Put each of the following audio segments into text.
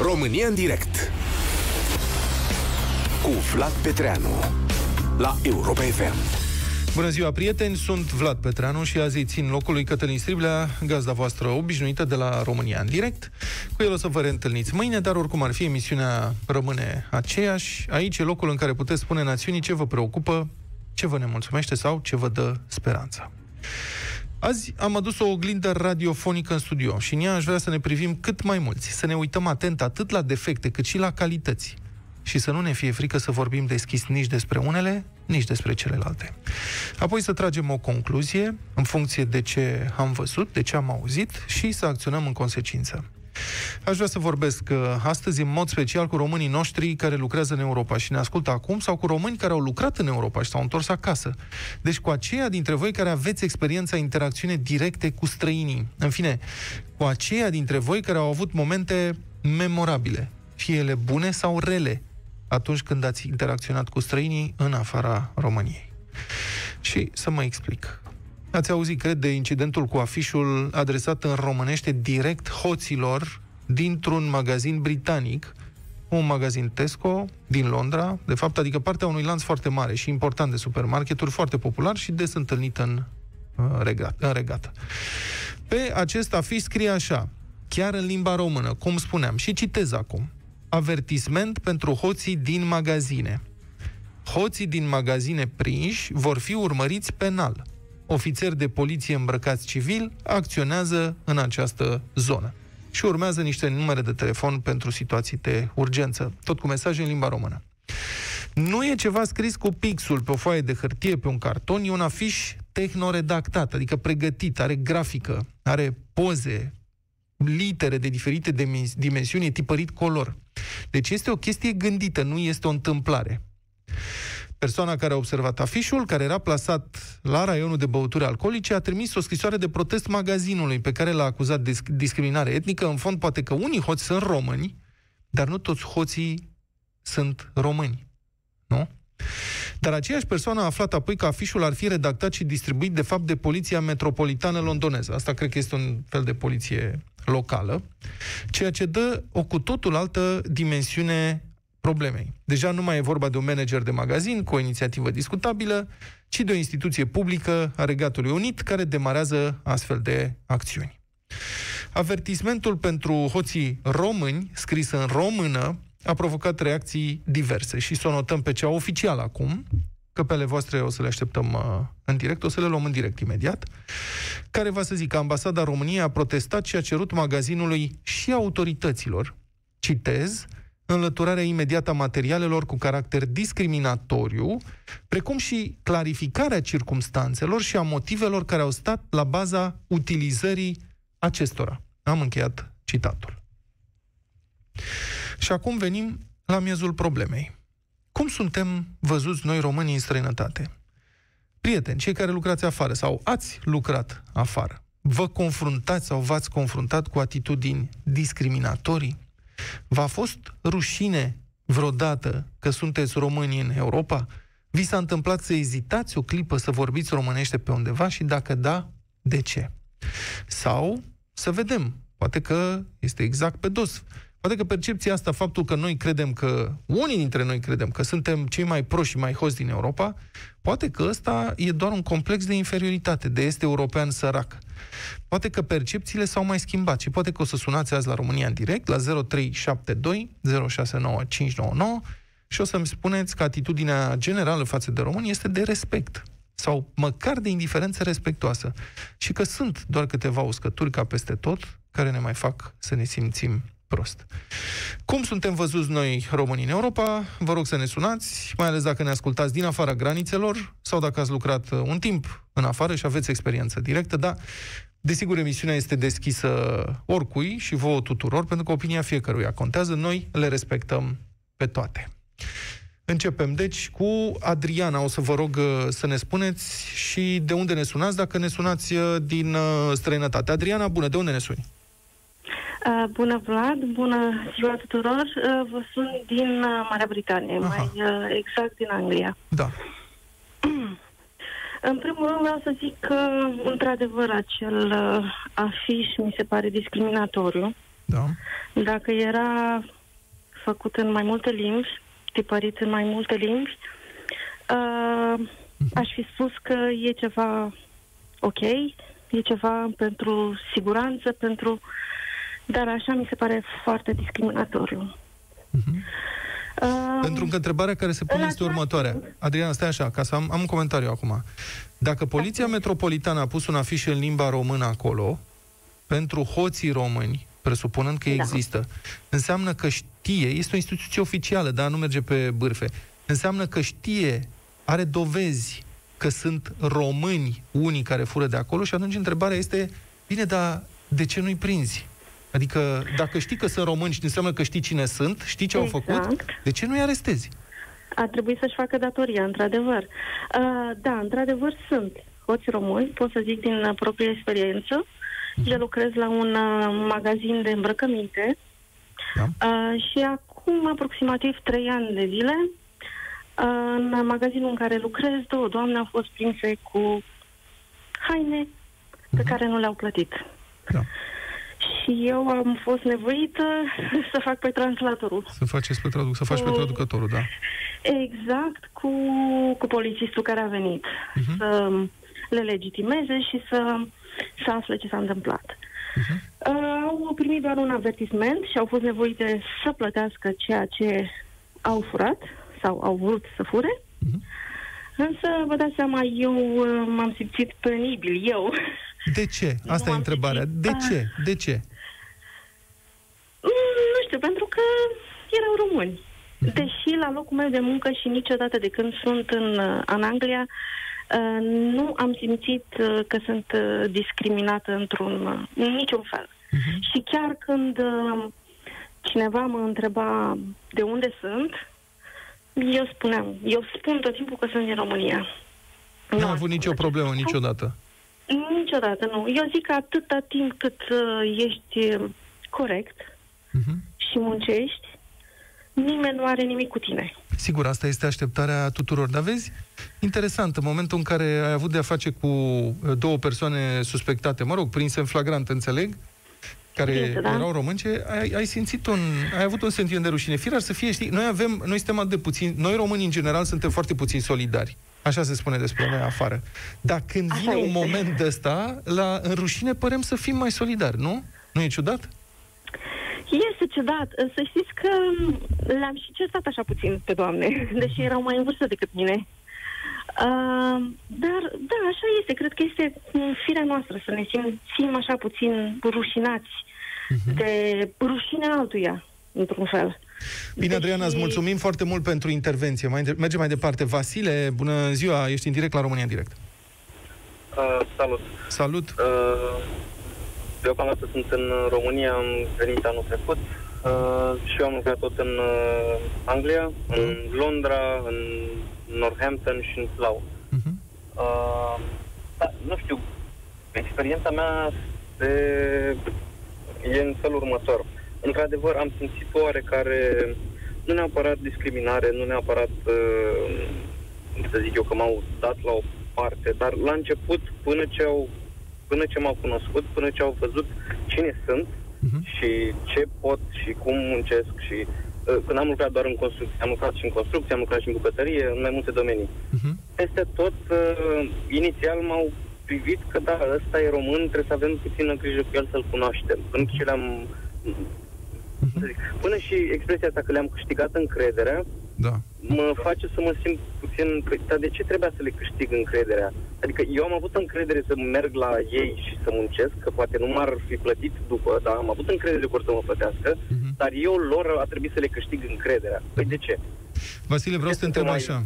România în direct Cu Vlad Petreanu La Europa FM Bună ziua, prieteni! Sunt Vlad Petreanu și azi îi țin locul lui Cătălin Striblea, gazda voastră obișnuită de la România în direct. Cu el o să vă reîntâlniți mâine, dar oricum ar fi, emisiunea rămâne aceeași. Aici e locul în care puteți spune națiunii ce vă preocupă, ce vă nemulțumește sau ce vă dă speranța. Azi am adus o oglindă radiofonică în studio și în ea aș vrea să ne privim cât mai mulți, să ne uităm atent atât la defecte cât și la calități și să nu ne fie frică să vorbim deschis nici despre unele, nici despre celelalte. Apoi să tragem o concluzie în funcție de ce am văzut, de ce am auzit și să acționăm în consecință. Aș vrea să vorbesc uh, astăzi în mod special cu românii noștri care lucrează în Europa și ne ascultă acum sau cu români care au lucrat în Europa și s-au întors acasă. Deci cu aceia dintre voi care aveți experiența interacțiune directe cu străinii. În fine, cu aceia dintre voi care au avut momente memorabile, fie ele bune sau rele, atunci când ați interacționat cu străinii în afara României. Și să mă explic. Ați auzit, cred, de incidentul cu afișul adresat în românește direct hoților dintr-un magazin britanic, un magazin Tesco din Londra, de fapt, adică partea unui lanț foarte mare și important de supermarketuri, foarte popular și des întâlnit în, uh, regat, în regată. Pe acest afiș scrie așa, chiar în limba română, cum spuneam, și citez acum, avertisment pentru hoții din magazine. Hoții din magazine prinși vor fi urmăriți penal ofițeri de poliție îmbrăcați civil acționează în această zonă. Și urmează niște numere de telefon pentru situații de urgență, tot cu mesaje în limba română. Nu e ceva scris cu pixul pe o foaie de hârtie, pe un carton, e un afiș tehnoredactat, adică pregătit, are grafică, are poze, litere de diferite dimensiuni, tipărit color. Deci este o chestie gândită, nu este o întâmplare persoana care a observat afișul, care era plasat la raionul de băuturi alcoolice, a trimis o scrisoare de protest magazinului pe care l-a acuzat de discriminare etnică. În fond, poate că unii hoți sunt români, dar nu toți hoții sunt români. Nu? Dar aceeași persoană a aflat apoi că afișul ar fi redactat și distribuit, de fapt, de Poliția Metropolitană Londoneză. Asta cred că este un fel de poliție locală, ceea ce dă o cu totul altă dimensiune problemei. Deja nu mai e vorba de un manager de magazin cu o inițiativă discutabilă, ci de o instituție publică a Regatului Unit care demarează astfel de acțiuni. Avertismentul pentru hoții români, scris în română, a provocat reacții diverse și să o notăm pe cea oficială acum, că pe ale voastre o să le așteptăm uh, în direct, o să le luăm în direct imediat, care va să zic că ambasada României a protestat și a cerut magazinului și autorităților, citez, înlăturarea imediată a materialelor cu caracter discriminatoriu, precum și clarificarea circumstanțelor și a motivelor care au stat la baza utilizării acestora. Am încheiat citatul. Și acum venim la miezul problemei. Cum suntem văzuți noi românii în străinătate? Prieteni, cei care lucrați afară sau ați lucrat afară, vă confruntați sau v-ați confruntat cu atitudini discriminatorii? V-a fost rușine vreodată că sunteți români în Europa? Vi s-a întâmplat să ezitați o clipă să vorbiți românește pe undeva și dacă da, de ce? Sau să vedem, poate că este exact pe dos. Poate că percepția asta, faptul că noi credem că, unii dintre noi credem că suntem cei mai proști și mai hoți din Europa, poate că ăsta e doar un complex de inferioritate, de este european sărac. Poate că percepțiile s-au mai schimbat și poate că o să sunați azi la România în direct, la 0372 069599 și o să-mi spuneți că atitudinea generală față de români este de respect sau măcar de indiferență respectoasă și că sunt doar câteva uscături ca peste tot care ne mai fac să ne simțim prost. Cum suntem văzuți noi românii în Europa? Vă rog să ne sunați, mai ales dacă ne ascultați din afara granițelor sau dacă ați lucrat uh, un timp în afară și aveți experiență directă, dar Desigur, emisiunea este deschisă oricui și vouă tuturor, pentru că opinia fiecăruia contează. Noi le respectăm pe toate. Începem, deci, cu Adriana. O să vă rog uh, să ne spuneți și de unde ne sunați, dacă ne sunați uh, din străinătate. Adriana, bună, de unde ne suni? Uh, bună, Vlad! Bună ziua tuturor! Uh, vă sunt din uh, Marea Britanie, Aha. mai uh, exact din Anglia. Da. În primul rând vreau să zic că, într-adevăr, acel uh, afiș mi se pare discriminatoriu. Da. Dacă era făcut în mai multe limbi, tipărit în mai multe limbi, uh, aș fi spus că e ceva ok, e ceva pentru siguranță, pentru... Dar așa mi se pare foarte discriminatoriu. Uh, Pentru că întrebarea care se pune în este același următoarea. timp- Adriana, stai așa, ca să am, am un comentariu acum. Dacă Poliția Metropolitană a pus un afiș în limba română acolo, pentru hoții români, presupunând că Da. există, înseamnă că știe, este o instituție oficială, dar nu merge pe bârfe, înseamnă că știe, are dovezi că sunt români unii care fură de acolo și atunci întrebarea este, bine, dar de ce nu-i prinzi? Adică, dacă știi că sunt români și înseamnă că știi cine sunt, știi ce au făcut, Exact. de ce nu-i arestezi? Ar trebui să-și facă datoria, într-adevăr. Uh, da, într-adevăr sunt hoți români, pot să zic din uh, proprie experiență. Eu lucrez la un uh, magazin de îmbrăcăminte Da? uh, și acum aproximativ trei ani de zile, uh, în magazinul în care lucrez, două doamne au fost prinse cu haine pe care nu le-au plătit. Da. Și eu am fost nevoită să fac pe translatorul. Să faceți pe traduc, să faci pe Mm. traducătorul, da. Exact cu, cu polițistul care a venit Mhm. să le legitimeze și să, să afle ce s-a întâmplat. Mhm. Uh, au primit doar un avertisment și au fost nevoite să plătească ceea ce au furat sau au vrut să fure. Mhm. Însă, vă dați seama, eu uh, m-am simțit penibil, eu. De ce? Asta Nu e am întrebarea. citit. De Ah. ce? De ce? Mm, Nu știu, pentru că erau români. Mhm. Deși la locul meu de muncă și niciodată de când sunt în, uh, în Anglia, uh, nu am simțit uh, că sunt uh, discriminată într-un uh, în niciun fel. Mhm. Și chiar când uh, cineva mă întreba de unde sunt, eu spuneam, eu spun tot timpul că sunt din România. Nu am ascund avut nicio acest problemă lucru. niciodată. Niciodată nu. Eu zic că atâta timp cât uh, ești uh, corect Mhm. Și muncești, nimeni nu are nimic cu tine. Sigur, asta este așteptarea tuturor. Dar vezi, interesant, în momentul în care ai avut de-a face cu uh, două persoane suspectate, mă rog, prinse în flagrant, înțeleg, care Prinse, da. erau românce, ai, ai simțit un, ai avut un sentiment de rușine. Firar să fie, știi, noi avem, noi suntem atât de puțin, noi români în general suntem foarte puțin solidari. Așa se spune despre noi afară. Dar când Așa vine un este. moment de ăsta, la în rușine părem să fim mai solidari, nu? Nu e ciudat? Este ciudat. Să știți că le-am și certat așa puțin pe doamne, deși erau mai în vârstă decât mine. Uh, dar, da, așa este. Cred că este în firea noastră să ne simțim așa puțin rușinați de rușinea altuia, într-un fel. Bine, Adriana, îți Deși- mulțumim foarte mult pentru intervenție. Mai, mergem mai departe. Vasile, bună ziua, ești în direct la România în direct. Uh, salut! Salut! Uh, deocamdată sunt în România, am venit anul trecut uh, și eu am lucrat tot în uh, Anglia, în Londra, în Northampton și în Slough. Uh-huh. Uh, da, nu știu, experiența mea de... e în felul următor. Într-adevăr, am simțit o oarecare, nu neapărat discriminare, nu neapărat, uh, să zic eu, că m-au dat la o parte, dar la început, până ce au până ce m-au cunoscut, până ce au văzut cine sunt Mhm. și ce pot și cum muncesc și uh, când am lucrat doar în construcție, am lucrat și în construcție, am lucrat și în bucătărie, în mai multe domenii. Uh-huh. Peste tot, uh, inițial m-au privit că da, ăsta e român, trebuie să avem puțină grijă cu el să-l cunoaștem. Până și le-am... să zic, Până și expresia asta că le-am câștigat încrederea, Da. mă face să mă simt puțin... că- Dar de ce trebuia să le câștig încrederea? Adică eu am avut încredere să merg la ei și să muncesc, că poate nu m-ar fi plătit după, dar am avut încredere că vor să mă plătească, Mhm. dar eu lor a trebuit să le câștig încrederea. Păi de ce? Vasile, vreau să te Este întreb mai- așa.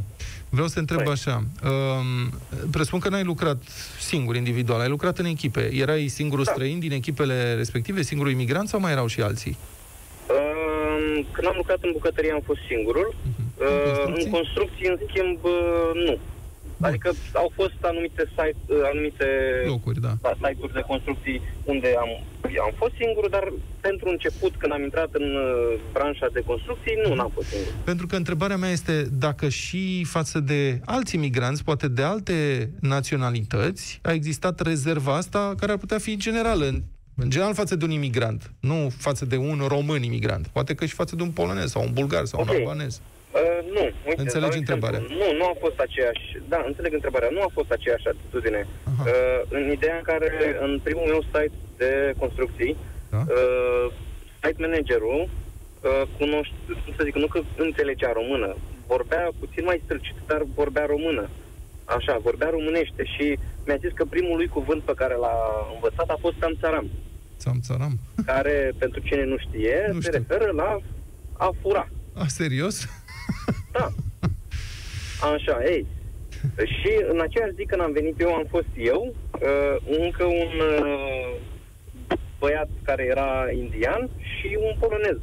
Vreau să te întreb Păi. așa. Um, presupun că n-ai lucrat singur, individual, ai lucrat în echipe. Erai singurul Da. străin din echipele respective, singurul imigrant sau mai erau și alții? Uh, Când am lucrat în bucătărie am fost singurul. În Uh, construcții? În construcții, în schimb, uh, nu. Adică au fost anumite site, uh, anumite Locuri, da. da, site-uri de construcții unde am, am fost singur, dar pentru început, când am intrat în uh, branșa de construcții, nu, n-am fost singur. Pentru că întrebarea mea este dacă și față de alți imigranți, poate de alte naționalități, a existat rezerva asta care ar putea fi generală în În general față de un imigrant, nu față de un român imigrant. Poate că și față de un polonez sau un bulgar sau Ok. un albanez. Uh, nu. Uite, Înțelegi dau întrebarea? exemplu. Nu, nu a fost aceeași... Da, înțeleg întrebarea. Nu a fost aceeași atitudine. Aha. Uh, în ideea în care, în primul meu site de construcții, Da? uh, site managerul uh, cunoște, cum să zic, nu că înțelegea română, vorbea puțin mai străcit, dar vorbea română. Așa, vorbea românește și mi-a zis că primul lui cuvânt pe care l-a învățat a fost tamțaram, Țam țaram. care, pentru cine nu știe, Nu se știu. referă la a fura. A, serios? Da. Așa, ei. Și în aceeași zi când am venit eu, am fost eu, uh, încă un uh, băiat care era indian și un polonez.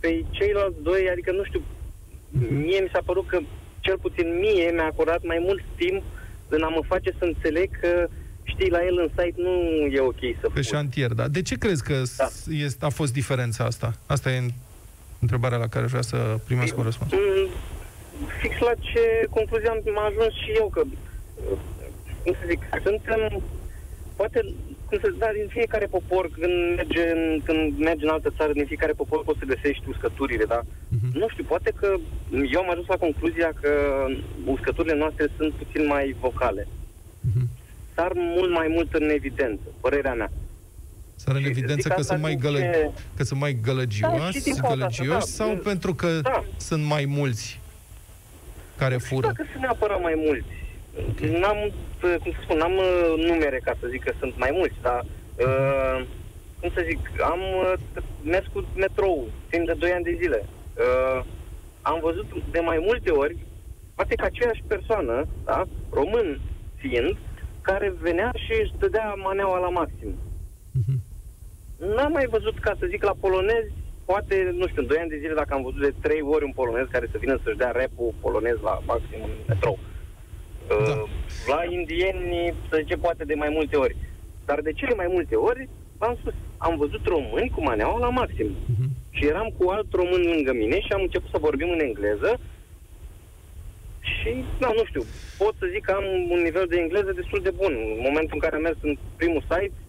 Pe ceilalți doi, adică nu știu, mie mi s-a părut că cel puțin mie mi-a acordat mai mult timp în a mă face să înțeleg că, știi, la el în site nu e ok să Pe furi. șantier, da. De ce crezi că Da. s- este, a fost diferența asta? Asta e întrebarea la care vreau să primesc un răspuns. Mm, Fix la ce concluzie am am ajuns și eu, că, uh, cum să zic, suntem, poate, cum să dar din fiecare popor, când merge, în, când merge în altă țară, din fiecare popor poți să găsești uscăturile, da? Mhm. Nu știu, poate că eu am ajuns la concluzia că uscăturile noastre sunt puțin mai vocale. Mhm. Sar mult mai mult în evidență, părerea mea. Sar în Și evidență zic că asta sunt mai, din gălă... ce- că sunt mai Da, gălăgioși, și din cauza asta, gălăgioși da. sau pentru că Da. sunt mai mulți care Nu știu fură? dacă sunt neapărat mai mulți. N-am, uh, cum să spun, n-am uh, numere ca să zic că sunt mai mulți, dar, uh, cum să zic, am uh, mers cu metrou timp de 2 ani de zile. Uh, am văzut de mai multe ori, poate că aceeași persoană, da, român fiind, care venea și își dădea maneaua la maxim. Mhm. N-am mai văzut, ca să zic, la polonezi, poate, nu știu, în 2 ani de zile, dacă am văzut de 3 ori un polonez care să vină să-și dea rap polonez la maxim în metrou. Da. Uh, la indieni, să zice, poate de mai multe ori. Dar de cele mai multe ori, v-am spus, am văzut români cu maneaua la maxim. Mhm. Și eram cu alt român lângă mine și am început să vorbim în engleză și, da, nu știu, pot să zic că am un nivel de engleză destul de bun. În momentul în care am mers în primul site, uh,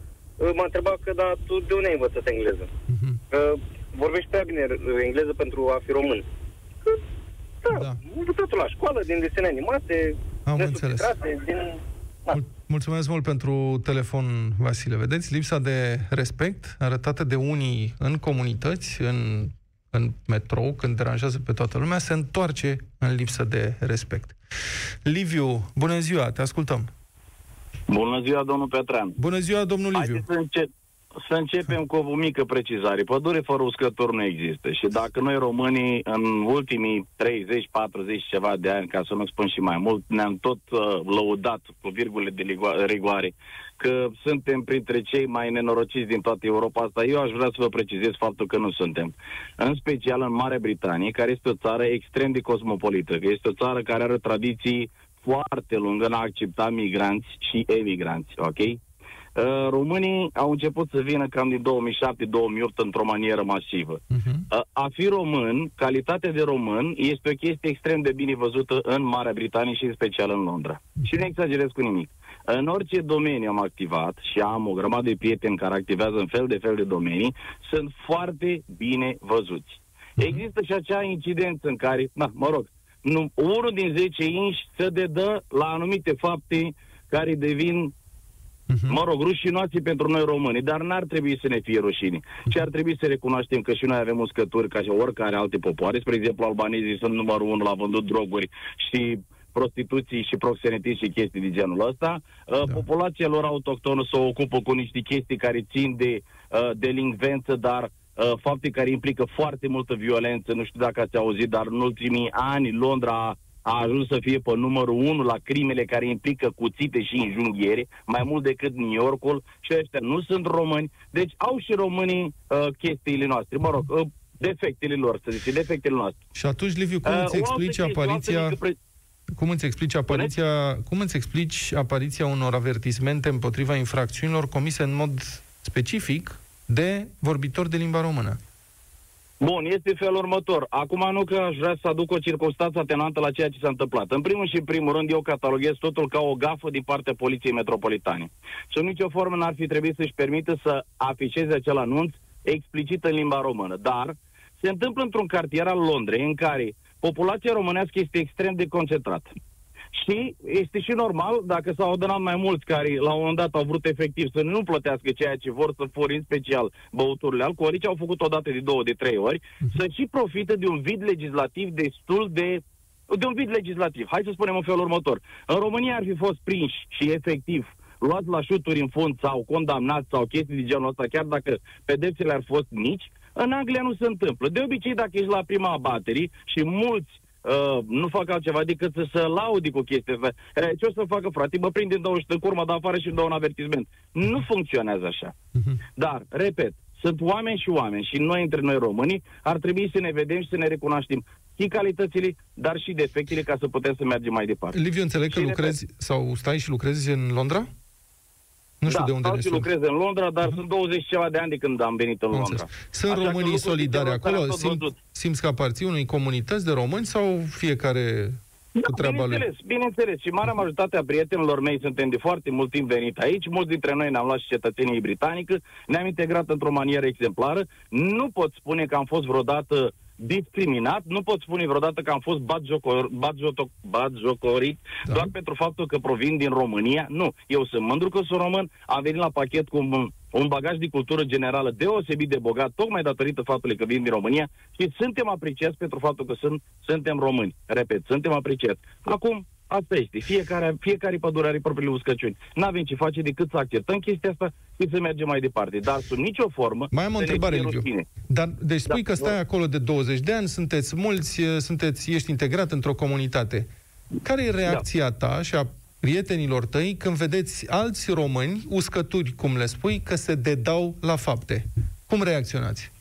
m-a întrebat că, da, tu de unde ai învățat engleză? Mhm. Că vorbești prea bine uh, engleză pentru a fi român. Că, da, Da. da. am învățat la școală, din desene animate, Am nesubtitrate, din... Da. Mul- Mulțumesc mult pentru telefon, Vasile. Vedeți, lipsa de respect arătată de unii în comunități, în, în metrou, când deranjează pe toată lumea, se întoarce în lipsă de respect. Liviu, bună ziua, te ascultăm. Bună ziua, domnul Petrean. Bună ziua, domnul Liviu. Haideți să, înce- să începem cu o mică precizare. Pădure fără uscători nu există și dacă noi românii în ultimii 30, 40 ceva de ani, ca să nu spun și mai mult, ne-am tot uh, lăudat cu virgule de ligo- rigoare că suntem printre cei mai nenorociți din toată Europa asta, eu aș vrea să vă precizez faptul că nu suntem. În special în Marea Britanie, care este o țară extrem de cosmopolită, că este o țară care are tradiții foarte lungă în a accepta migranți și emigranți, ok? Uh, românii au început să vină cam din 2007-2008 într-o manieră masivă. Uh-huh. Uh, A fi român, calitatea de român, este o chestie extrem de bine văzută în Marea Britanie și în special în Londra. Și nu exagerez cu nimic. În orice domeniu am activat și am o grămadă de prieteni care activează în fel de fel de domenii, sunt foarte bine văzuți. Există și acea incidență în care, na, mă rog, nu, unul din 10 inși se dedă la anumite fapte care devin Uh-huh. mă rog, rușinoase pentru noi români, dar n-ar trebui să ne fie rușini. Și ar trebui să recunoaștem că și noi avem uscături ca și oricare alte popoare. Spre exemplu, albanezii sunt numărul unu la vândut droguri și prostituții și proxenetism și chestii de genul ăsta. Da. Populația lor autohtonă se ocupă cu niște chestii care țin de uh, delincvență, dar uh, fapte care implică foarte multă violență. Nu știu dacă ați auzit, dar în ultimii ani Londra a ajuns să fie pe numărul 1 la crimele care implică cuțite și înjunghiere, mai mult decât New Yorkul, și ăștia nu sunt români, deci au și românii uh, chestiile noastre, mă rog, uh, defectele lor, să zicem, defectele noastre. Și atunci, Liviu, cum Uh, îți o altă explici chestie, o altă apariția... mică pre- Cum îți explici apariția, cum îți explici apariția unor avertismente împotriva infracțiunilor comise în mod specific de vorbitori de limba română? Bun, este felul următor. Acum nu că aș vrea să aduc o circunstanță atenantă la ceea ce s-a întâmplat. În primul și în primul rând, eu cataloghez totul ca o gafă din partea Poliției Metropolitane. Și în nicio formă n-ar fi trebuit să-și permită să afișeze acel anunț explicit în limba română. Dar se întâmplă într-un cartier al Londrei în care populația românească este extrem de concentrată. Și este și normal, dacă s-au adunat mai mulți care la un moment dat au vrut efectiv să nu plătească ceea ce vor să furi, în special băuturile alcoolice, au făcut o dată de două, de trei ori, să și profită de un vid legislativ destul de de un vid legislativ. Hai să spunem în felul următor. În România ar fi fost prinși și efectiv luați la șuturi în fund sau condamnați sau chestii de genul ăsta, chiar dacă pedepsele ar fost mici, în Anglia nu se întâmplă. De obicei, dacă ești la prima abaterii și mulți uh, nu fac altceva decât să se laudi cu chestia asta. E, ce o să facă, frate? Mă prind în două în curma, dar afară și îmi dau un avertisment. Nu funcționează așa. Uh-huh. Dar, repet, sunt oameni și oameni și noi între noi românii ar trebui să ne vedem și să ne recunoaștem și calitățile, dar și defectele ca să putem să mergem mai departe. Liviu, înțeleg că lucrezi repet, sau stai și lucrezi în Londra? Nu știu da, de unde ne lucrez în Londra, dar uh-huh. sunt 20 ceva de ani de când am venit în Londra. Sunt Așa românii solidari acolo? Sim, simți că aparții unei comunități de români sau fiecare da, cu treaba bineînțeles, lui? bineînțeles. Și marea majoritate a prietenilor mei suntem de foarte mult timp venit aici. Mulți dintre noi ne-am luat și cetățenii britanică. Ne-am integrat într-o manieră exemplară. Nu pot spune că am fost vreodată discriminat. Nu pot spune vreodată că am fost batjocorit da. doar pentru faptul că provin din România. Nu, eu sunt mândru că sunt român, am venit la pachet cu un, un bagaj de cultură generală deosebit de bogat, tocmai datorită faptului că vin din România și suntem apreciați pentru faptul că sunt, suntem români. Repet, suntem apreciați. Acum, Asta este. Fiecare, fiecare pădure are propriile uscăciuni. N-avem ce face decât să acceptăm chestia asta și să mergem mai departe. Dar sub nicio formă... Mai am o întrebare, Liviu. Dar, deci spui da, că stai acolo de 20 de ani, sunteți mulți, sunteți, ești integrat într-o comunitate. Care e reacția da. ta și a prietenilor tăi când vedeți alți români, uscături, cum le spui, că se dedau la fapte? Cum reacționați?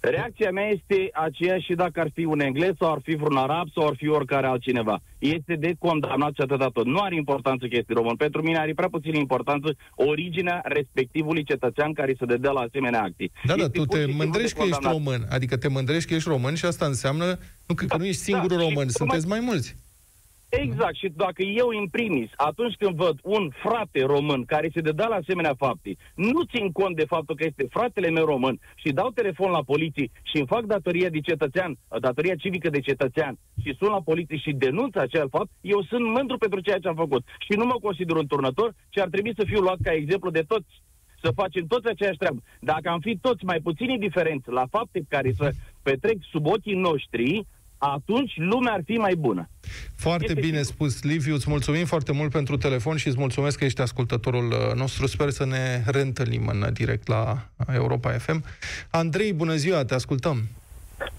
Reacția mea este aceeași și dacă ar fi un englez sau ar fi vreun arab sau ar fi oricare altcineva. Este de condamnat și atâta tot. Nu are importanță că este român. Pentru mine are prea puțină importanță originea respectivului cetățean care se dedea la asemenea acte. Da, da, tu te mândrești că ești român. Adică te mândrești că ești român și asta înseamnă nu, că, da, că nu ești singurul da, român, sunteți mai mulți. Exact. Și dacă eu, în primis, atunci când văd un frate român care se dă la asemenea fapte, nu țin cont de faptul că este fratele meu român și dau telefon la poliție și îmi fac datoria de cetățean, datoria civică de cetățean și sun la poliție și denunț acel fapt, eu sunt mândru pentru ceea ce am făcut. Și nu mă consider un turnător, ci ar trebui să fiu luat ca exemplu de toți să facem toți aceeași treabă. Dacă am fi toți mai puțini diferenți la fapte care să petrec sub ochii noștri, atunci lumea ar fi mai bună. Foarte este bine spus, Liviu. Îți mulțumim foarte mult pentru telefon și îți mulțumesc că ești ascultătorul uh, nostru. Sper să ne reîntâlnim în direct la Europa FM. Andrei, bună ziua, te ascultăm.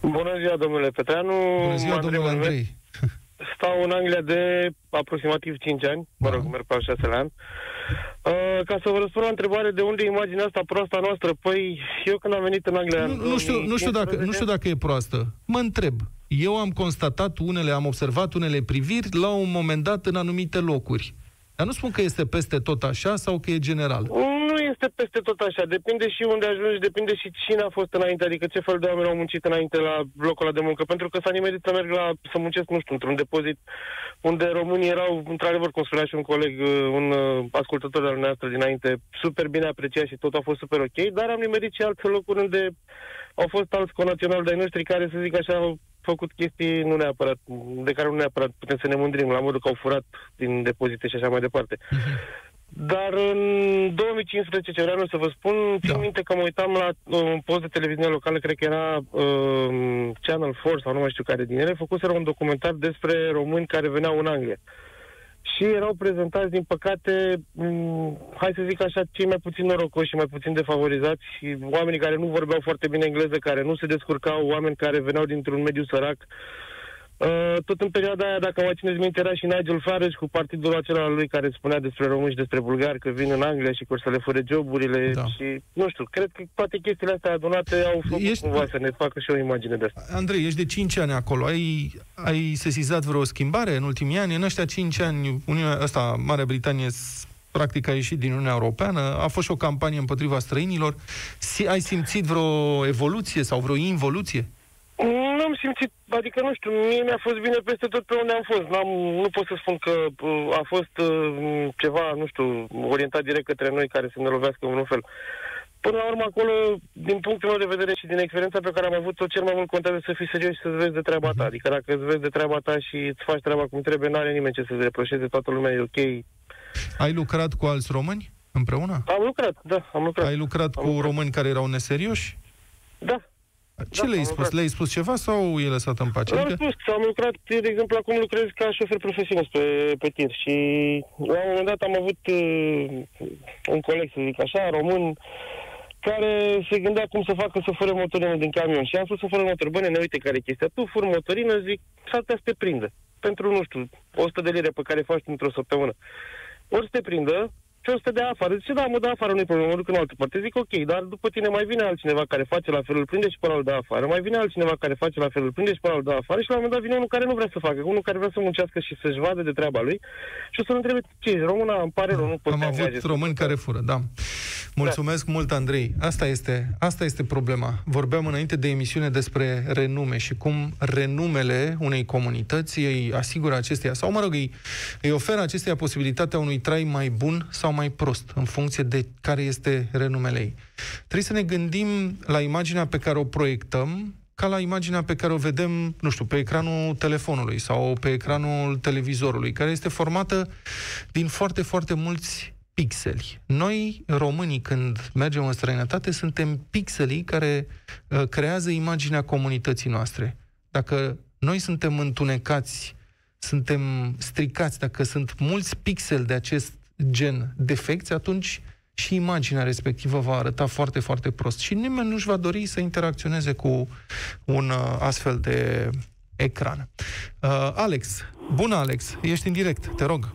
Bună ziua, domnule Petreanu. Bună ziua, Andrei domnule Andrei. Stau în Anglia de aproximativ 5 ani, mă da. rog, merg pe al șaselea an. Uh, ca să vă răspund la întrebare de unde e imaginea asta proasta noastră, păi eu când am venit în Anglia... Nu, nu, știu, nu, știu dacă, nu știu dacă e proastă. Mă întreb. Eu am constatat unele, am observat unele priviri la un moment dat în anumite locuri. Dar nu spun că este peste tot așa sau că e general. Nu este peste tot așa. Depinde și unde ajungi, depinde și cine a fost înainte, adică ce fel de oameni au muncit înainte la locul ăla de muncă. Pentru că s-a nimerit să merg la, să muncesc, nu știu, într-un depozit unde românii erau, într-adevăr, cum spunea și un coleg, uh, un uh, ascultător al noastră dinainte, super bine apreciat și tot a fost super ok, dar am nimerit și alte locuri unde au fost alți conaționali de noștri care, să zic așa, au făcut chestii nu neapărat, de care nu neapărat putem să ne mândrim, la modul că au furat din depozite și așa mai departe. Mhm. Dar în 2015, ce vreau să vă spun, țin da. minte că mă uitam la un post de televiziune locală, cred că era uh, Channel 4 sau nu mai știu care din ele, făcuseră un documentar despre români care veneau în Anglia. Uh, și erau prezentați, din păcate, m- hai să zic așa, cei mai puțin norocoși și mai puțin defavorizați, oamenii care nu vorbeau foarte bine engleză, care nu se descurcau, oameni care veneau dintr-un mediu sărac, Uh, tot în perioada aia, dacă mai țineți minte, era și Nigel Farage cu partidul acela lui care spunea despre români și despre bulgari că vin în Anglia și că să le fure joburile da. și, nu știu, cred că toate chestiile astea adunate au făcut ești... cumva să ne facă și o imagine de asta. Andrei, ești de 5 ani acolo. Ai, ai sesizat vreo schimbare în ultimii ani? În ăștia 5 ani, Uniunea asta, Marea Britanie practic a ieșit din Uniunea Europeană, a fost și o campanie împotriva străinilor. Si, ai simțit vreo evoluție sau vreo involuție? Nu am simțit, adică nu știu, mie mi-a fost bine peste tot pe unde am fost. N-am, nu pot să spun că uh, a fost uh, ceva, nu știu, orientat direct către noi care să ne lovească în un fel. Până la urmă, acolo, din punctul meu de vedere și din experiența pe care am avut-o, cel mai mult contează să fii serios și să-ți vezi de treaba ta. Adică dacă îți vezi de treaba ta și îți faci treaba cum trebuie, n-are nimeni ce să-ți reproșeze, toată lumea e ok. Ai lucrat cu alți români împreună? Am lucrat, da, am lucrat. Ai lucrat am cu lucrat. români care erau neserioși? Da, Ce Da, le-ai am spus? lucrat. Le-ai spus ceva sau e lăsat în pace? Am Adică, spus, am lucrat, de exemplu, acum lucrez ca șofer profesionist pe, pe tir și la un moment dat am avut uh, un coleg, să zic așa, român, care se gândea cum să facă să fure motorină din camion. Și am spus să fură motor. Bă, ne uite care e chestia. Tu furi motorină, zic, s-ar putea să te prindă. Pentru, nu știu, 100 de lire pe care faci într-o săptămână. Ori să te prindă, și o să te dea afară. Zice, da, mă dă afară, nu-i problemă, mă duc în altă parte. Zic, ok, dar după tine mai vine altcineva care face la fel, îl prinde și pe ăla îl dă afară. Mai vine altcineva care face la fel, îl prinde și pe ăla îl dă afară. Și la un moment dat vine unul care nu vrea să facă, unul care vrea să muncească și să-și vadă de treaba lui. Și o să-l întrebe, ce ești româna, îmi pare rău, nu pot am să avut angajez." români care fură, da. Mulțumesc mult, Andrei. Asta este, asta este problema. Vorbeam înainte de emisiune despre renume și cum renumele unei comunități îi asigură acesteia, sau mă rog, îi, îi oferă acesteia posibilitatea unui trai mai bun sau mai prost, în funcție de care este renumele ei. Trebuie să ne gândim la imaginea pe care o proiectăm ca la imaginea pe care o vedem, nu știu, pe ecranul telefonului sau pe ecranul televizorului, care este formată din foarte, foarte mulți pixeli. Noi, românii, când mergem în străinătate, suntem pixelii care uh, creează imaginea comunității noastre. Dacă noi suntem întunecați, suntem stricați, dacă sunt mulți pixeli de acest gen defecți, atunci și imaginea respectivă va arăta foarte, foarte prost. Și nimeni nu-și va dori să interacționeze cu un uh, astfel de ecran. Uh, Alex, bună Alex, ești în direct, te rog.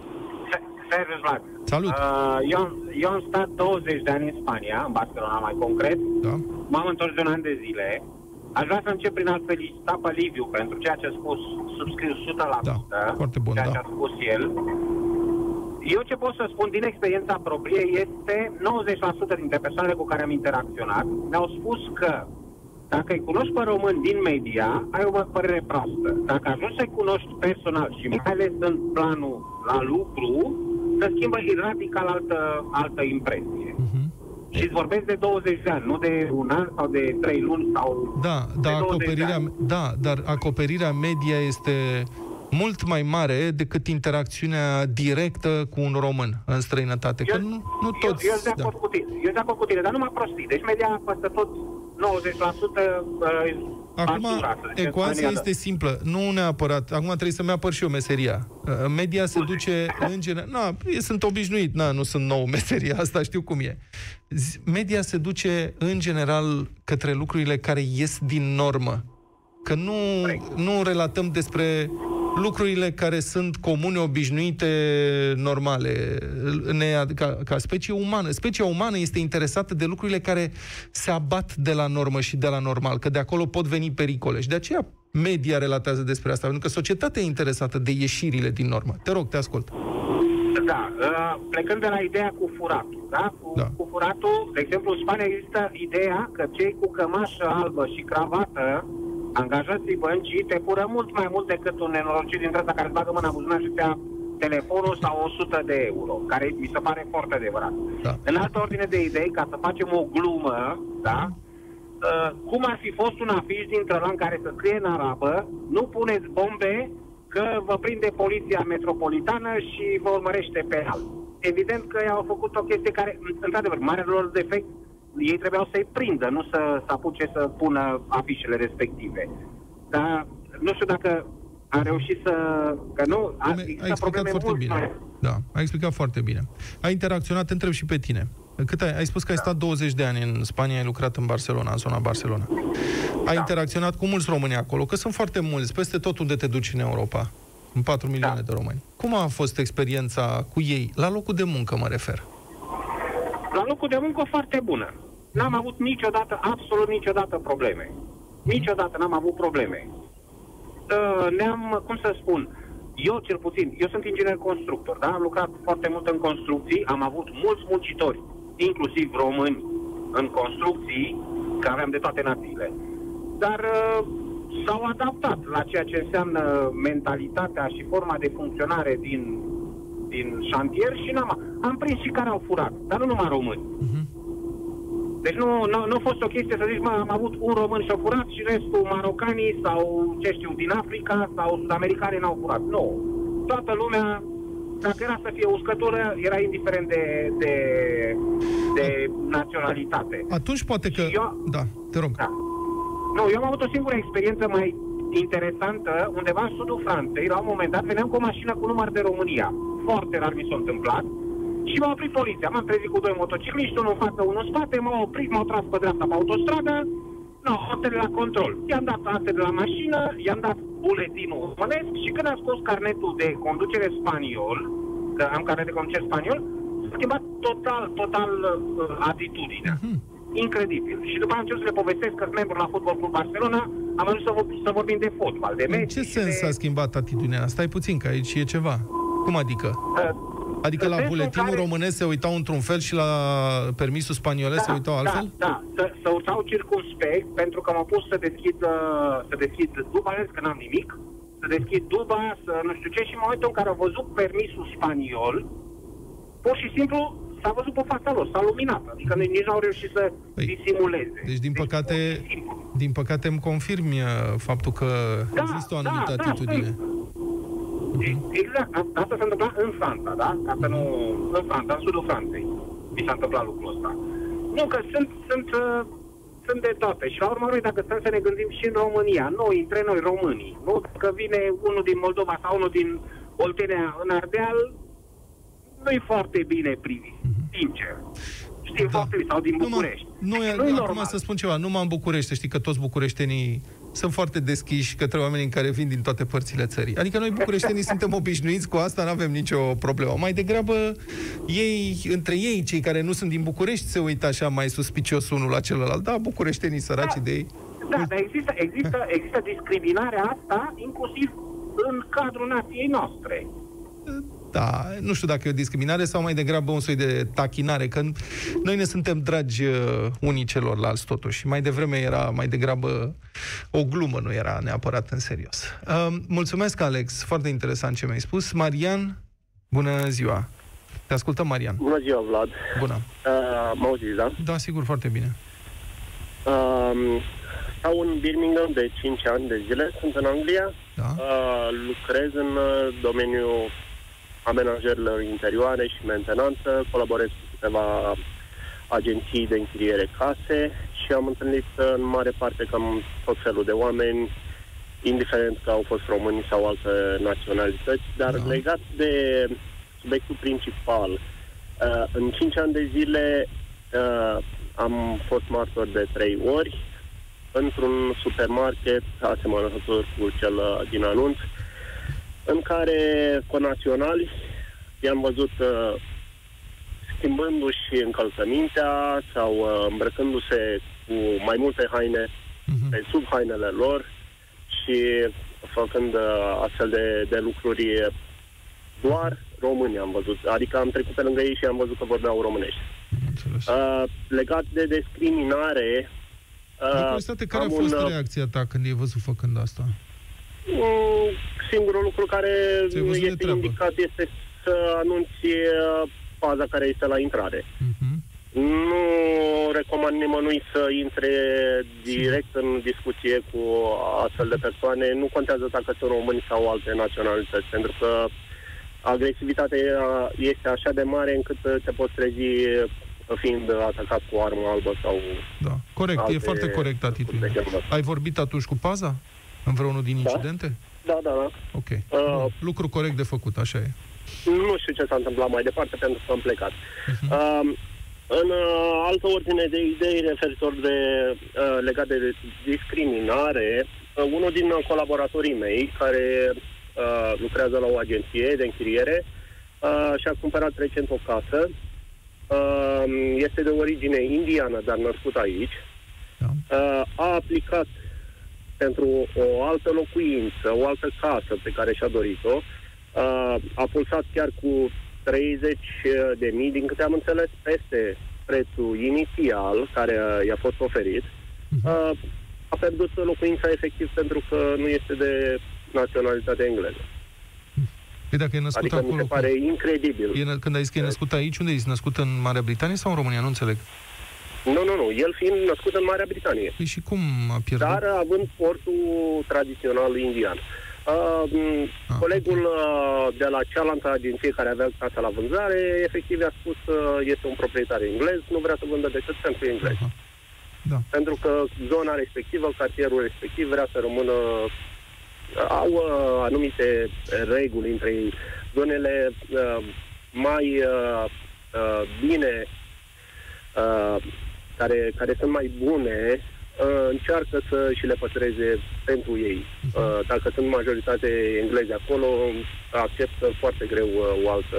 Servus, Vlad. Salut. Uh, eu, am- eu am stat 20 de ani în Spania, în Barcelona mai concret. Da? M-am întors de un an de zile. Aș vrea să încep prin a-l felicita pe Liviu pentru ceea ce a spus, subscriu 100%. Da, foarte bun, ceea da. ce a spus el. Eu ce pot să spun din experiența proprie este 90% dintre persoanele cu care am interacționat mi-au spus că dacă îi cunoști pe români din media, ai o părere proastă. Dacă ajungi să-i cunoști personal și mai ales în planul la lucru, să schimbă radical altă, altă impresie. Mhm. Și îți vorbesc de 20 de ani, nu de un an sau de 3 luni sau... Da, de dar 20 de acoperirea, ani. da, dar acoperirea media este mult mai mare decât interacțiunea directă cu un român în străinătate. Că nu, nu toți... Eu, eu sunt de da. acord cu tine, eu sunt de acord cu tine, dar nu mă prostii. Deci media peste tot 90% uh, Acum, basura, să zicem, ecuația spaniolă. este simplă. Nu neapărat. Acum trebuie să-mi apăr și eu meseria. Uh, Media se duce în general... Na, eu sunt obișnuit. Na, nu sunt nou meseria asta, știu cum e. Z- Media se duce în general către lucrurile care ies din normă. Că nu, nu relatăm despre lucrurile care sunt comune, obișnuite, normale, ne, ca, ca specie umană. Specia umană este interesată de lucrurile care se abat de la normă și de la normal, că de acolo pot veni pericole. Și de aceea media relatează despre asta, pentru că societatea e interesată de ieșirile din normă. Te rog, te ascult. Da, uh, plecând de la ideea cu furatul, da? Cu, Da. cu furatul, de exemplu, în Spania există ideea că cei cu cămașă albă și cravată, angajații băncii, te fură mult mai mult decât un nenorocit dintre ăsta care îți bagă mâna în buzunar și ți-a telefonul sau 100 de euro, care mi se pare foarte adevărat. Da. În altă ordine de idei, ca să facem o glumă, da? Uh, cum ar fi fost un afiș dintr-o în care să scrie în arabă, nu puneți bombe că vă prinde poliția metropolitană și vă urmărește penal. Evident că ei au făcut o chestie care, într-adevăr, marele lor defect, ei trebuiau să-i prindă, nu să, să apuce să pună afișele respective. Dar nu știu dacă a reușit să... Că nu, a, Ai există explicat probleme foarte mult bine. mai... Da, ai explicat foarte bine. Ai interacționat, te întreb și pe tine. Cât ai, ai spus că ai stat 20 de ani în Spania, ai lucrat în Barcelona, în zona Barcelona. Ai Da. interacționat cu mulți români acolo, că sunt foarte mulți, peste tot unde te duci în Europa. În 4 milioane de români. Cum a fost experiența cu ei? La locul de muncă mă refer. La locul de muncă foarte bună. N-am avut niciodată, absolut niciodată probleme. Niciodată n-am avut probleme. Uh, Ne-am, cum să spun, eu cel puțin, eu sunt inginer constructor, da? Am lucrat foarte mult în construcții, am avut mulți muncitori, inclusiv români, în construcții, că aveam de toate națiile. Dar uh, s-au adaptat la ceea ce înseamnă mentalitatea și forma de funcționare din, din șantier și n-am, am prins și care au furat, dar nu numai români. Mhm. Deci nu, nu, nu a fost o chestie să zici, mă, am avut un român și-a furat și restul marocanii sau, ce știu, din Africa sau sud-americani n-au furat. Nu. Toată lumea, dacă era să fie uscătură, era indiferent de, de, de naționalitate. Atunci poate că... Și eu- Da, te rog. Da. Nu, eu am avut o singură experiență mai interesantă, undeva în sudul Franței, la un moment dat veneam cu o mașină cu număr de România. Foarte rar mi s-a întâmplat. Și m-a oprit poliția. M-am trezit cu doi motocicliști, unul în față, unul în spate, m-au oprit, m-au tras pe dreapta pe autostradă, no, altele la control. I-am dat astea de la mașină, i-am dat buletinul românesc și când am scos carnetul de conducere spaniol, că am carnet de conducere spaniol, s-a schimbat total, total uh, atitudinea. Mhm. Incredibil. Și după am început să le povestesc că sunt membru la Fotbal Club Barcelona, am ajuns să, vor- să vorbim de fotbal, de În meci. ce și sens de, s-a schimbat atitudinea? Stai puțin, că aici e ceva. Cum adică? Uh, Adică În la sensul în buletinul care- românesc se uitau într-un fel și la permisul spaniolesc se uitau altfel? Da, da. Să, să uitau circumspect, pentru că m-am pus să deschid, uh, să deschid duba, ales că n-am nimic, să deschid duba, să nu știu ce, și în momentul în care au văzut permisul spaniol, pur și simplu s-a văzut pe fața lor, s-a luminat, adică nici nici n-au reușit să Păi, disimuleze. Deci, din păcate, pur și simplu. din păcate îmi confirmi uh, faptul că Da, există o anumită da, da, atitudine. Exact, a- asta s-a întâmplat în Franța, da? Ca să nu... În Franța, în sudul Franței. Mi s-a întâmplat lucrul ăsta. Nu, că sunt, sunt, uh, sunt de toate. Și la urmă, noi, dacă stăm să ne gândim și în România, noi, între noi, românii, nu? Că vine unul din Moldova sau unul din Oltenia în Ardeal, nu-i foarte bine privit, sincer. Știi, foarte bine, sau din Mhm. Numai- București. Nu, e, Nu-i acum normal. să spun ceva, numai în București, să știi că toți bucureștenii sunt foarte deschiși către oamenii care vin din toate părțile țării. Adică noi bucureștenii suntem obișnuiți cu asta, nu avem nicio problemă. Mai degrabă ei, între ei, cei care nu sunt din București, se uită așa mai suspicios unul la celălalt. Da, bucureștenii săraci Da. de ei. Da, dar există, există, există discriminarea asta, inclusiv în cadrul nației noastre. Da, nu știu dacă e o discriminare sau mai degrabă un soi de tachinare, că noi ne suntem dragi uh, unii celorlalți totuși. Mai devreme era mai degrabă o glumă, nu era neapărat în serios. Uh, mulțumesc, Alex, foarte interesant ce mi-ai spus. Marian, bună ziua. Te ascultăm, Marian. Bună ziua, Vlad. Bună. Uh, mă auziți, da? Da, sigur, foarte bine. Uh, stau în Birmingham de 5 ani de zile, sunt în Anglia. Da. Uh, lucrez în uh, domeniul amenajărilor interioare și mentenanță, colaborez cu câteva agenții de închiriere case și am întâlnit uh, în mare parte cam tot felul de oameni, indiferent că au fost români sau alte naționalități, dar Da. da. legat de subiectul principal, uh, în 5 ani de zile uh, am fost martor de trei ori într-un supermarket asemănător cu cel uh, din anunț, în care conaționali i-am văzut uh, schimbându-și încălțămintea sau uh, îmbrăcându-se cu mai multe haine Mhm. pe sub hainele lor și făcând uh, astfel de, de lucruri doar români am văzut. Adică am trecut pe lângă ei și am văzut că vorbeau românești. Înțeles. Uh, legat de discriminare, Uh, uh, Curiozitate, care a am fost un, uh, reacția ta când ai văzut făcând asta? Mm, Singurul lucru care Ți-ai văzut de este treabă. indicat este să anunți uh, paza care este la intrare. Mhm. Nu recomand nimănui să intre direct în discuție cu astfel de persoane. Nu contează dacă sunt români sau alte naționalități, pentru că agresivitatea este așa de mare încât te poți trezi fiind atacat cu o armă albă sau Da, corect, e Alte foarte corect atitudinea. de genul ăsta. Ai vorbit atunci cu paza? În vreunul din Da. incidente? Da, da, da. Ok. Uh, Bun. Lucru corect de făcut, așa e. Nu știu ce s-a întâmplat mai departe pentru că am plecat. Mhm. Uh, în uh, altă ordine de idei referitor de uh, legat de discriminare, uh, unul din uh, colaboratorii mei care uh, lucrează la o agenție de închiriere uh, și-a cumpărat recent o casă. Uh, este de origine indiană, dar născut aici. Da. Uh, a aplicat pentru o altă locuință, o altă casă pe care și-a dorit-o, uh, a pulsat chiar cu 30 de mii, din câte am înțeles, peste prețul inițial care uh, i-a fost oferit. Uh, a pierdut locuința efectiv pentru că nu este de naționalitate engleză. Păi dacă e născut Adică acolo... mi se pare incredibil. E, nă- când ai zis că e născut aici, unde e? Născut în Marea Britanie sau în România? Nu înțeleg. Nu, nu, nu. El fiind născut în Marea Britanie. Păi și cum a pierdut? dar având portul tradițional indian. Uh, m, Ah, colegul uh, de la cealaltă agenție care avea casa la vânzare, efectiv a spus că este un proprietar englez, nu vrea să vândă decât pentru englezi. Aha. Da. Pentru că zona respectivă, cartierul respectiv vrea să rămână au uh, anumite reguli între ei. Zonele uh, mai uh, uh, bine uh, care, care sunt mai bune uh, încearcă să și le păstreze pentru ei. Uh, dacă sunt majoritate englezi acolo, acceptă foarte greu uh, o altă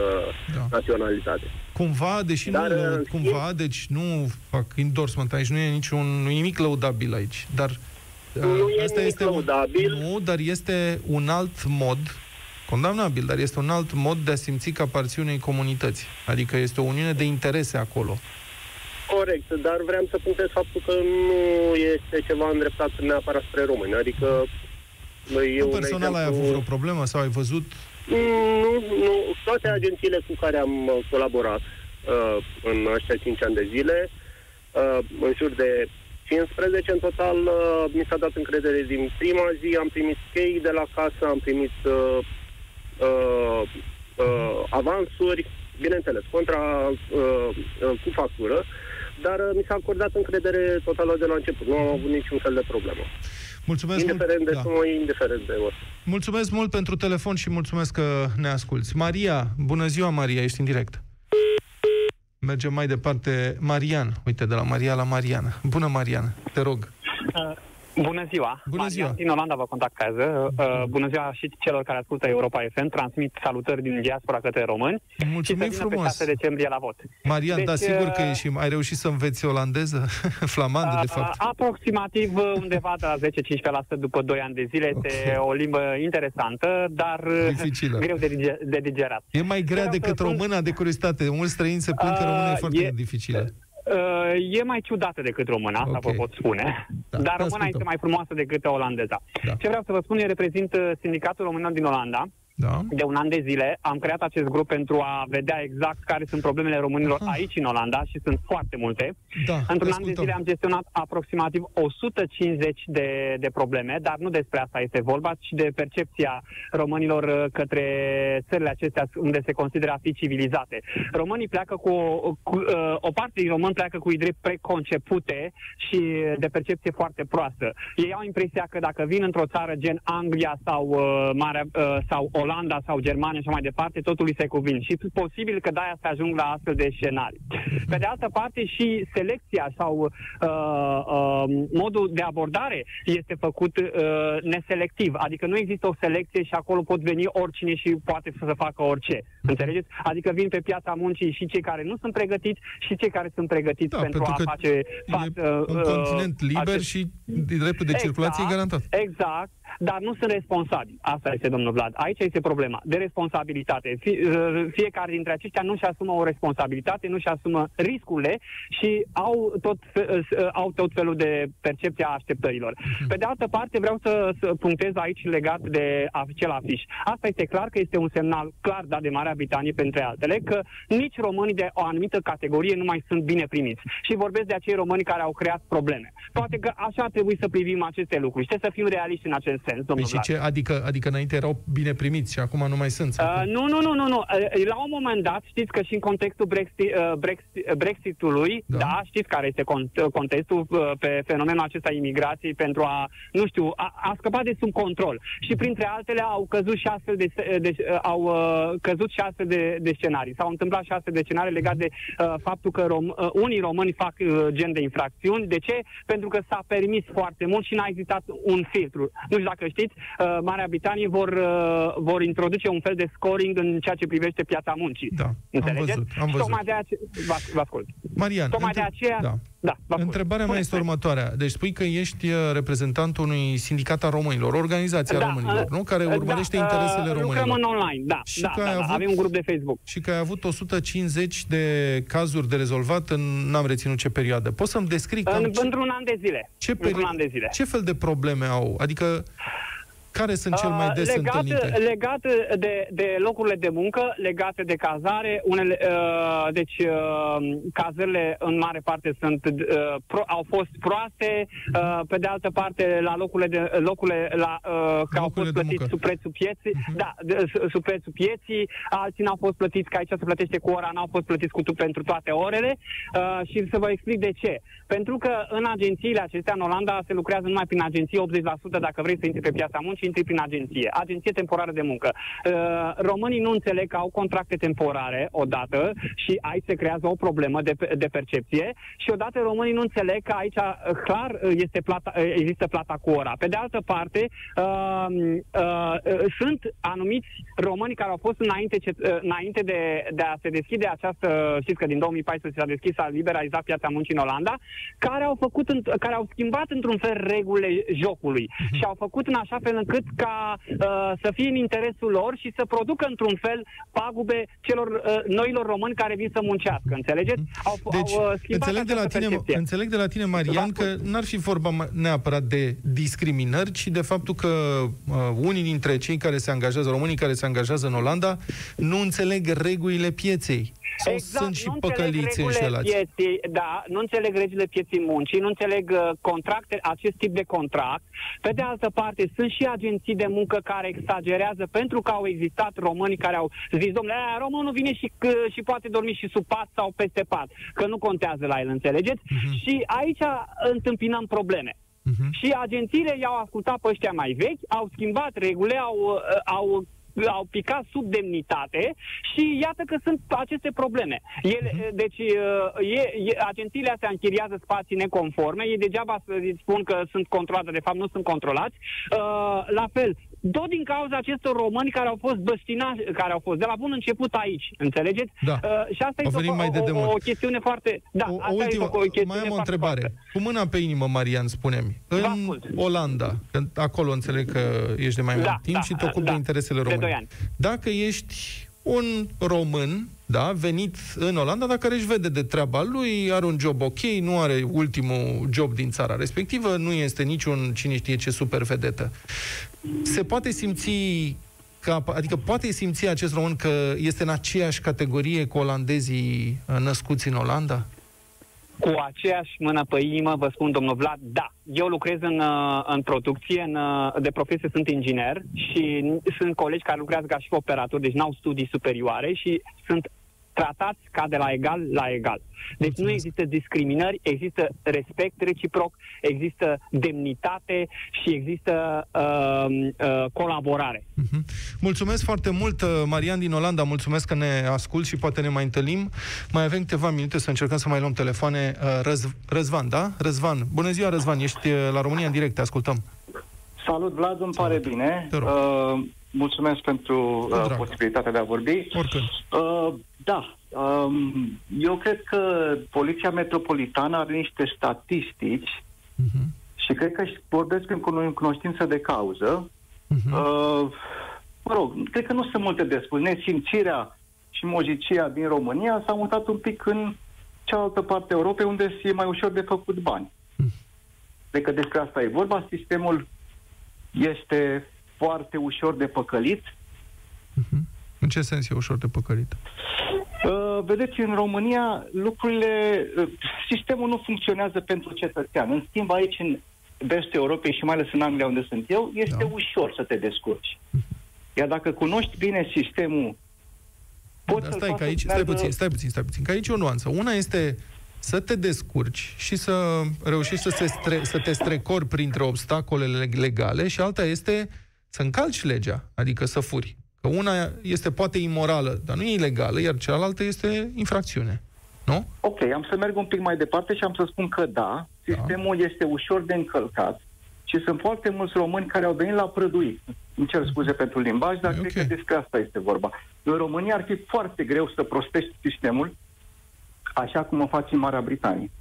Da. naționalitate. Cumva, deși Dar, nu, în lăud- schimb- cumva, deci nu fac endorsement aici, nu e niciun, nu e nimic lăudabil aici, dar Nu uh, e nimic lăudabil. Un, nu, dar este un alt mod condamnabil, dar este un alt mod de a simți că aparții unei comunități. Adică este o uniune de interese acolo. Corect, dar vreau să punctez faptul că nu este ceva îndreptat neapărat spre români. Adică e Tu un personal ai exemplu- avut vreo problemă sau ai văzut? Nu, nu. Toate agențiile cu care am uh, colaborat uh, în ăștia 5 ani de zile, uh, în jur de 15 în total, uh, mi s-a dat încredere din prima zi, am primit chei de la casă, am primit uh, uh, uh, avansuri, bineînțeles, contra uh, uh, cu factură, dar uh, mi s-a acordat încredere totală de la început. Nu am avut niciun fel de problemă. Mulțumesc indiferent mult. de Da. sumă, indiferent de orice. Mulțumesc mult pentru telefon și mulțumesc că ne asculți. Maria, bună ziua Maria, ești în direct. Mergem mai departe. Marian, uite, de la Maria la Marian. Bună Marian, te rog. Bună ziua! Bună Marian ziua. din Olanda vă contactează. Uh, bună ziua și celor care ascultă Europa FM. Transmit salutări din diaspora către români. Mulțumim și să vină pe frumos. 6 decembrie la vot. Marian, Deci, da, sigur că uh, ești. Ai reușit să înveți olandeză? Flamandă, de Uh, fapt. aproximativ uh, undeva de la 10-15% după 2 ani de zile. Este Ok. o limbă interesantă, dar uh, Dificilă. greu de, dige- de digerat. E mai grea vreau să decât spun- româna de curiozitate. Mulți străini se plâng că Uh, româna e foarte e- dificilă. Uh, e mai ciudată decât româna, asta Ok. vă pot spune. Da, Dar te româna ascultăm. este mai frumoasă decât olandeza. Da. Ce vreau să vă spun, eu reprezint uh, Sindicatul Românilor din Olanda. Da? de un an de zile. Am creat acest grup pentru a vedea exact care sunt problemele românilor Aha. aici în Olanda și sunt foarte multe. Da, te Într-un an de ascultăm. zile am gestionat aproximativ 150 de, de probleme, dar nu despre asta este vorba, ci de percepția românilor uh, către țările acestea unde se consideră a fi civilizate. Românii pleacă cu, o- cu uh, o parte din români pleacă cu idei preconcepute și de percepție foarte proastă. Ei au impresia că dacă vin într-o țară gen Anglia sau uh, Marea, uh, sau Olanda sau Germania și așa mai departe, totul îi se cuvin. Și posibil că de-aia se ajung la astfel de scenarii. Pe de altă parte și selecția sau uh, uh, modul de abordare este făcut uh, neselectiv. Adică nu există o selecție și acolo pot veni oricine și poate să facă orice. Înțelegeți? Adică vin pe piața muncii și cei care nu sunt pregătiți și cei care sunt pregătiți Da, pentru, pentru a că face E față un uh, continent liber acest- și dreptul de circulație e garantat. Exact, dar nu sunt responsabili. Asta este, domnul Vlad. Aici este problema, de responsabilitate. Fie, uh, fiecare dintre aceștia nu-și asumă o responsabilitate, nu-și asumă riscurile și au tot, fe- uh, au tot felul de percepție a așteptărilor. Mhm. Pe de altă parte, vreau să, să punctez aici legat de acel afiș. Asta este clar că este un semnal clar dat de Marea Britanie, printre altele, că nici românii de o anumită categorie nu mai sunt bine primiți. Și vorbesc de acei români care au creat probleme. Poate că așa ar trebui să privim aceste lucruri și trebuie să fim realiști în acest sens, Păi domnul și Vlad. ce, adică, adică înainte erau bine primiți și acum nu mai sunt. sau Uh, cum? nu, nu, nu, nu, nu. Uh, la un moment dat, știți că și în contextul Brexit, uh, Brexit, Brexitului, Da. da. da, știți care este cont, uh, contextul uh, pe fenomenul acesta imigrației pentru a, nu știu, a, a scăpat de sub control. Și printre altele au căzut și astfel de, de uh, au uh, căzut și astfel de, de scenarii. S-au întâmplat și astfel de scenarii legate de uh, faptul că rom, uh, unii români fac uh, gen de infracțiuni. De ce? Pentru că s-a permis foarte mult și n-a existat un filtru. Nu știu dacă știți, uh, Marea Britanie vor, uh, vor introduce un fel de scoring în ceea ce privește piața muncii. Da, am Înțelegeți? văzut, am Și văzut. tocmai de aceea... Vă, vă ascult. Marian, Tocmai de între- aceea... da. Da vă ascult. Întrebarea mea Spuneți, este următoarea. Deci spui că ești uh, reprezentantul unui sindicat al românilor, organizația Da, românilor, uh, nu? Care da, urmărește uh, interesele Lucrăm românilor. în online, da. Și da, că ai da, da. avut- Avem un grup de Facebook. Și că ai avut 150 de cazuri de rezolvat în n-am reținut ce perioadă. Poți să-mi descrii cam În, ce, într-un an de zile. ce, într-un an de zile. ce fel de probleme au? Adică care sunt cel mai Uh, des legat, întâlnite? Legat de, de locurile de muncă, legate de cazare, unele, uh, deci uh, cazările în mare parte sunt uh, pro, au fost proaste, uh, pe de altă parte la locurile de locurile la uh, că au Locurile fost de plătiți muncă. sub prețul pieții, Mhm. da, de, su- sub prețul pieții, alții n-au fost plătiți, că aici se plătește cu ora, n-au fost plătiți cu tu pentru toate orele uh, și să vă explic de ce. Pentru că în agențiile acestea, în Olanda, se lucrează numai prin agenție, 80% dacă vrei să intri pe piața muncii, intri prin agenție. Agenție temporară de muncă. Uh, românii nu înțeleg că au contracte temporare, odată, și aici se creează o problemă de, de percepție, și odată românii nu înțeleg că aici uh, clar uh, este plata, uh, există plata cu ora. Pe de altă parte, uh, uh, uh, sunt anumiți români care au fost înainte, ce, uh, înainte de, de a se deschide această, știți că din 2014 s-a deschis, s-a liberalizat piața muncii în Olanda, care au făcut, în- care au schimbat într-un fel regulile jocului și au făcut în așa fel încât ca uh, să fie în interesul lor și să producă într-un fel pagube celor uh, noilor români care vin să muncească, înțelegeți? Au, Deci, au uh, schimbat înțeleg de, la această tine, percepție. înțeleg de la tine, Marian, Vă că n-ar fi vorba ma- neapărat de discriminări, ci de faptul că uh, unii dintre cei care se angajează, românii care se angajează în Olanda, nu înțeleg regulile pieței. Sau sunt și Exact, nu înțeleg păcăliți regulile înșelați. Pieții, da, nu înțeleg regulile pieții muncii, nu înțeleg uh, contracte, acest tip de contract. Pe de altă parte, sunt și agenții de muncă care exagerează pentru că au existat români care au zis, domnule, aia, românul vine și, c- și poate dormi și sub pat sau peste pat, că nu contează la el, înțelegeți? Mhm. Și aici întâmpinăm probleme. Mhm. Și agențiile i-au ascultat pe ăștia mai vechi, au schimbat regulile, au, uh, au au picat sub demnitate și iată că sunt aceste probleme. Ele, Mhm. Deci uh, e, e, agențiile astea închiriază spații neconforme, ei degeaba să spun că sunt controlate, de fapt nu sunt controlați. Uh, la fel, tot din cauza acestor români care au fost băstinați, care au fost de la bun început aici, înțelegeți? Da. Uh, și asta Au este venit o, mai de o, demult. o chestiune foarte... Da, o, o asta ultimă, este o chestiune mai am o foarte întrebare. foarte. Cu mâna pe inimă, Marian, spune-mi. Vă În ascult. Olanda, că acolo înțeleg că ești de mai Da, mult timp da, și te ocupi da, de interesele de române. doi ani. Dacă ești un român, da, venit în Olanda, dar care își vede de treaba lui, are un job ok, nu are ultimul job din țara respectivă, nu este niciun cine știe ce super vedetă. Se poate simți ca, adică poate simți acest român că este în aceeași categorie cu olandezii uh, născuți în Olanda? Cu aceeași mână pe inimă, vă spun, domnul Vlad, da. Eu lucrez în, uh, în producție, în, uh, de profesie sunt inginer și n- sunt colegi care lucrează ca și operatori, deci n-au studii superioare și sunt tratați ca de la egal la egal. Deci nu există discriminări, există respect reciproc, există demnitate și există uh, uh, colaborare. Mhm. Mulțumesc foarte mult, uh, Marian din Olanda, mulțumesc că ne ascult și poate ne mai întâlnim. Mai avem câteva minute să încercăm să mai luăm telefoane. Uh, Răz, Răzvan, da? Răzvan. Bună ziua, Răzvan, ești uh, la România în direct, te ascultăm. Salut, Vlad, îmi pare bine. Te rog. Uh, mulțumesc pentru Cu uh, drag. posibilitatea de a vorbi. Oricând. Uh, da, um, eu cred că Poliția Metropolitană are niște statistici Mhm. și cred că își vorbesc în cuno- în cunoștință de cauză. Mhm. Uh, mă rog, cred că nu sunt multe de spus. Nesimțirea și mojicia din România s-a mutat un pic în cealaltă parte a Europei, unde e mai ușor de făcut bani. Cred că despre asta e vorba. Sistemul este foarte ușor de păcălit. Mhm. În ce sens e ușor de păcălit? Uh, vedeți, în România lucrurile, uh, sistemul nu funcționează pentru cetățean. În schimb, aici, în vestul Europei și mai ales în Anglia, unde sunt eu, este Da. ușor să te descurci. Iar dacă cunoști bine sistemul, poți Dar să-l stai, faci că aici, să stai meargă- puțin, stai puțin, stai puțin, că aici e o nuanță. Una este să te descurci și să reușești să, se stre- să te strecori printre obstacolele legale și alta este să încalci legea, adică să furi. Că una este poate imorală, dar nu e ilegală, iar cealaltă este infracțiune. Nu? Ok, am să merg un pic mai departe și am să spun că da, sistemul este ușor de încălcat și sunt foarte mulți români care au venit la prăduit. Îmi cer scuze pentru limbaj, dar E cred ok. că despre asta este vorba. În România ar fi foarte greu să prostești sistemul așa cum o face în Marea Britanie.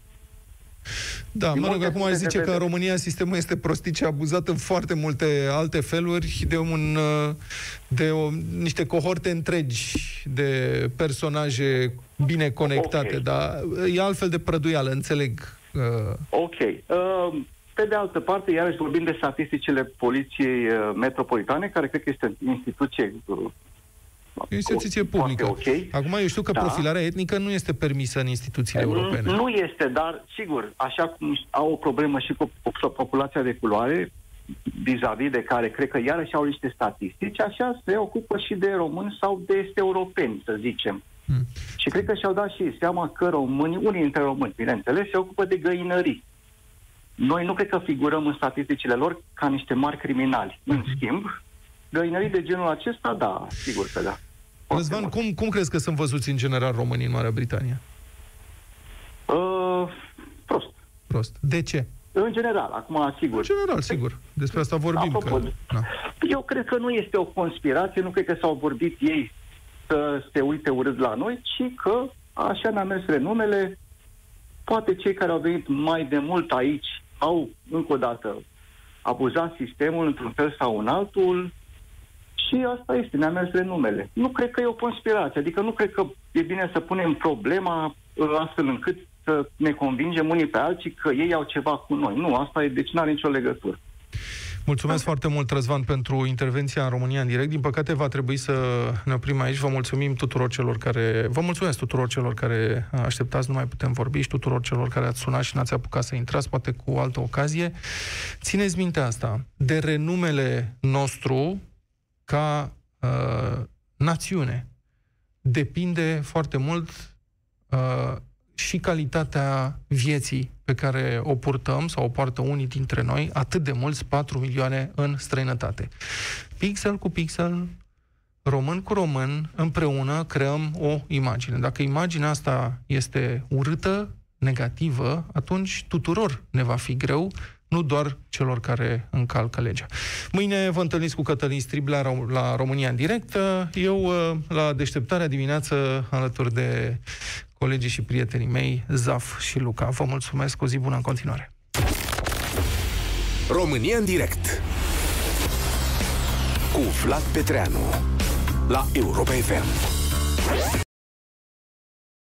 Da, mă rog, acum aș zice că în România sistemul este prostit și abuzat în foarte multe alte feluri de un de o, niște cohorte întregi de personaje bine conectate, okay. dar e altfel de prăduială, înțeleg. Uh... Ok. Uh, pe de altă parte, iarăși vorbim de statisticile Poliției uh, Metropolitane, care cred că este o instituție uh, E o instituție publică. Okay. Acum, eu știu că da. profilarea etnică nu este permisă în instituțiile nu, europene. Nu este, dar, sigur, așa cum au o problemă și cu populația de culoare, vis-a-vis de care cred că iarăși au niște statistici, așa se ocupă și de români sau de este europeni, să zicem. Hmm. Și cred că și-au dat și seama că românii, unii dintre români, bineînțeles, se ocupă de găinării. Noi nu cred că figurăm în statisticile lor ca niște mari criminali. Hmm. În schimb, găinării de genul acesta, da, sigur că da. Răzvan, cum, cum crezi că sunt văzuți în general românii în Marea Britanie? Uh, prost. Prost. De ce? În general, acum, sigur. În general, sigur. Despre asta vorbim. Apropo, că... Da. Eu cred că nu este o conspirație, nu cred că s-au vorbit ei să se uite urât la noi, ci că așa ne-a mers renumele. Poate cei care au venit mai de mult aici au, încă o dată, abuzat sistemul într-un fel sau în altul, și asta este, ne-a mers renumele. Nu cred că e o conspirație, adică nu cred că e bine să punem problema uh, astfel încât să ne convingem unii pe alții că ei au ceva cu noi. Nu, asta e, deci nu are nicio legătură. Mulțumesc foarte mult, Răzvan, pentru intervenția în România în direct. Din păcate, va trebui să ne oprim aici. Vă mulțumim tuturor celor care... Vă mulțumesc tuturor celor care așteptați, nu mai putem vorbi, și tuturor celor care ați sunat și n-ați apucat să intrați, poate cu o altă ocazie. Țineți minte asta. De renumele nostru, ca uh, națiune depinde foarte mult uh, și calitatea vieții pe care o purtăm sau o poartă unii dintre noi, atât de mulți, 4 milioane în străinătate. Pixel cu pixel, român cu român, împreună creăm o imagine. Dacă imaginea asta este urâtă, negativă, atunci tuturor ne va fi greu nu doar celor care încalcă legea. Mâine vă întâlniți cu Cătălin Striblea la România în direct. Eu uh, la deșteptarea dimineață alături de colegii și prietenii mei, Zaf și Luca. Vă mulțumesc, o zi bună în continuare. România în direct cu Vlad Petreanu la Europa FM.